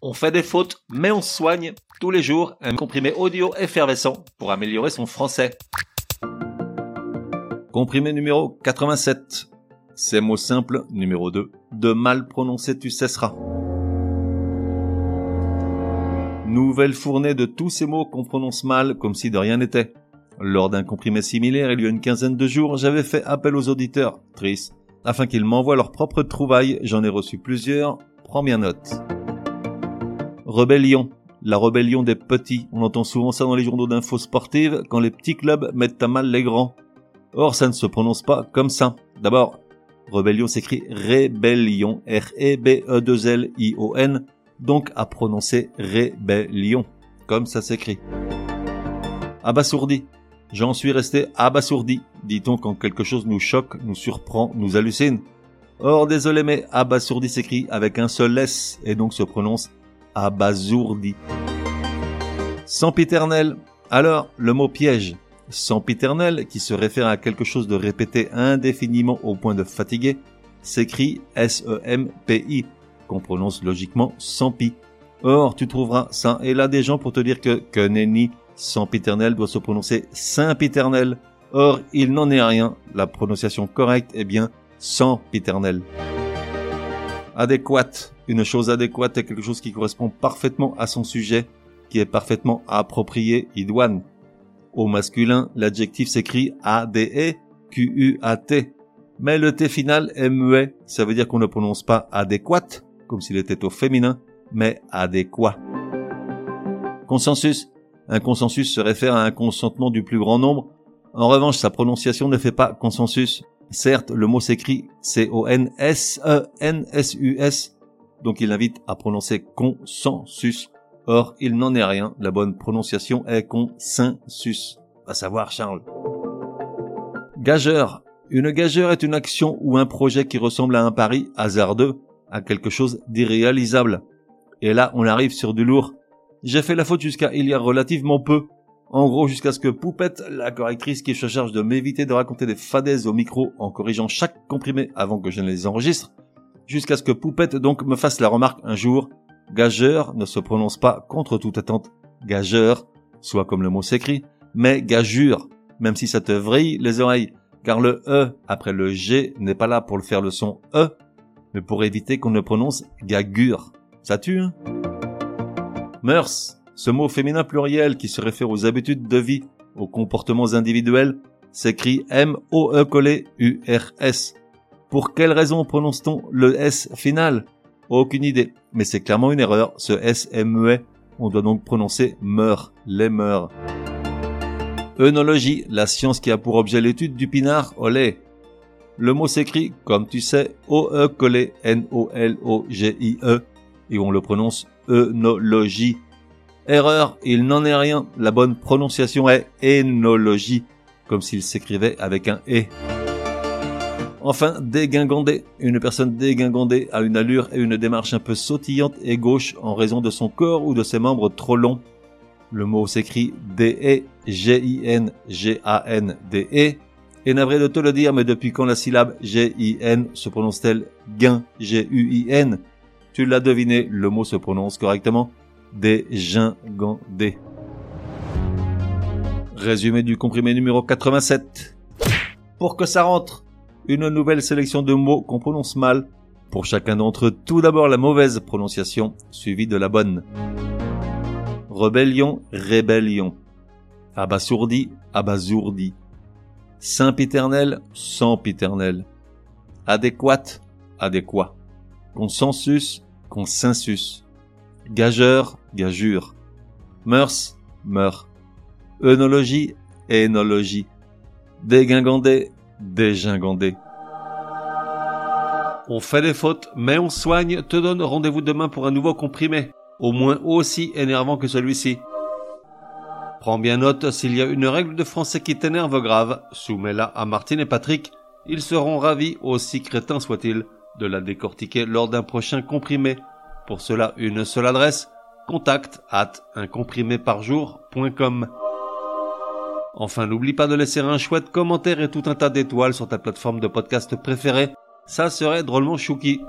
On fait des fautes, mais on soigne tous les jours un comprimé audio effervescent pour améliorer son français. Comprimé numéro 87. Ces mots simples, numéro 2. De mal prononcer tu cesseras. Nouvelle fournée de tous ces mots qu'on prononce mal comme si de rien n'était. Lors d'un comprimé similaire il y a une quinzaine de jours, j'avais fait appel aux auditeurs, tristes, afin qu'ils m'envoient leurs propres trouvailles. J'en ai reçu plusieurs. Prends bien note. Rébellion. La rébellion des petits. On entend souvent ça dans les journaux d'infos sportives quand les petits clubs mettent à mal les grands. Or, ça ne se prononce pas comme ça. D'abord, rébellion s'écrit rébellion. R-E-B-E-2-L-I-O-N. Donc à prononcer rébellion. Comme ça s'écrit. Abasourdi. J'en suis resté abasourdi, dit-on quand quelque chose nous choque, nous surprend, nous hallucine. Or, désolé, mais abasourdi s'écrit avec un seul S et donc se prononce abasourdi. Sempiternel. Alors, le mot piège. Sempiternel, qui se réfère à quelque chose de répété indéfiniment au point de fatiguer, s'écrit S-E-M-P-I, qu'on prononce logiquement Sampi. Or, tu trouveras ça et là des gens pour te dire que, que nenni, sempiternel doit se prononcer Saint-Piternel. Or, il n'en est rien. La prononciation correcte est bien sempiternel. Adéquate. Une chose adéquate est quelque chose qui correspond parfaitement à son sujet, qui est parfaitement approprié, idoine. Au masculin, l'adjectif s'écrit A-D-E-Q-U-A-T. Mais le T final est muet. Ça veut dire qu'on ne prononce pas adéquate, comme s'il était au féminin, mais adéquat. Consensus. Un consensus se réfère à un consentement du plus grand nombre. En revanche, sa prononciation ne fait pas consensus. Certes, le mot s'écrit C-O-N-S-E-N-S-U-S, donc il invite à prononcer consensus. Or, il n'en est rien. La bonne prononciation est consensus. À savoir, Charles. Gageur. Une gageure est une action ou un projet qui ressemble à un pari hasardeux, à quelque chose d'irréalisable. Et là, on arrive sur du lourd. J'ai fait la faute jusqu'à il y a relativement peu. En gros, jusqu'à ce que Poupette, la correctrice qui se charge de m'éviter de raconter des fadaises au micro en corrigeant chaque comprimé avant que je ne les enregistre, jusqu'à ce que Poupette donc me fasse la remarque un jour, gageur ne se prononce pas contre toute attente. Gageur, soit comme le mot s'écrit, mais gageur, même si ça te vrille les oreilles, car le E après le G n'est pas là pour le faire le son E, mais pour éviter qu'on ne prononce gagure. Ça tue, hein? Mœurs, ce mot féminin pluriel qui se réfère aux habitudes de vie, aux comportements individuels, s'écrit M-O-E collé U-R-S. Pour quelle raison prononce-t-on le S final? Aucune idée, mais c'est clairement une erreur, ce S est muet. On doit donc prononcer meurs, les meurs. Œnologie, la science qui a pour objet l'étude du pinard au lait. Le mot s'écrit, comme tu sais, O-E collé N-O-L-O-G-I-E, et on le prononce œnologie. Erreur, il n'en est rien, la bonne prononciation est énologie, comme s'il s'écrivait avec un E. Enfin, dégingandé. Une personne dégingandée a une allure et une démarche un peu sautillante et gauche en raison de son corps ou de ses membres trop longs. Le mot s'écrit D-E-G-I-N-G-A-N-D-E. Et navré de te le dire, mais depuis quand la syllabe G-I-N se prononce-t-elle? G-U-I-N Tu l'as deviné, le mot se prononce correctement. Dégingandé. Résumé du comprimé numéro 87. Pour que ça rentre, une nouvelle sélection de mots qu'on prononce mal. Pour chacun d'entre eux, tout d'abord la mauvaise prononciation, suivie de la bonne. Rébellion, rébellion. Abasourdi, abasourdi. Saint-Piternel, sans-piternel. Adéquate, adéquat. Consensus, consensus. Gageur, gageure. Mœurs, mœurs. Œnologie, énologie. Dégingandé, dégingandé. On fait des fautes, mais on soigne, te donne rendez-vous demain pour un nouveau comprimé, au moins aussi énervant que celui-ci. Prends bien note, s'il y a une règle de français qui t'énerve grave, soumets-la à Martine et Patrick, ils seront ravis, aussi crétins soient-ils, de la décortiquer lors d'un prochain comprimé. Pour cela, une seule adresse, contact at uncompriméparjour.com. Enfin, n'oublie pas de laisser un chouette commentaire et tout un tas d'étoiles sur ta plateforme de podcast préférée. Ça serait drôlement chouki.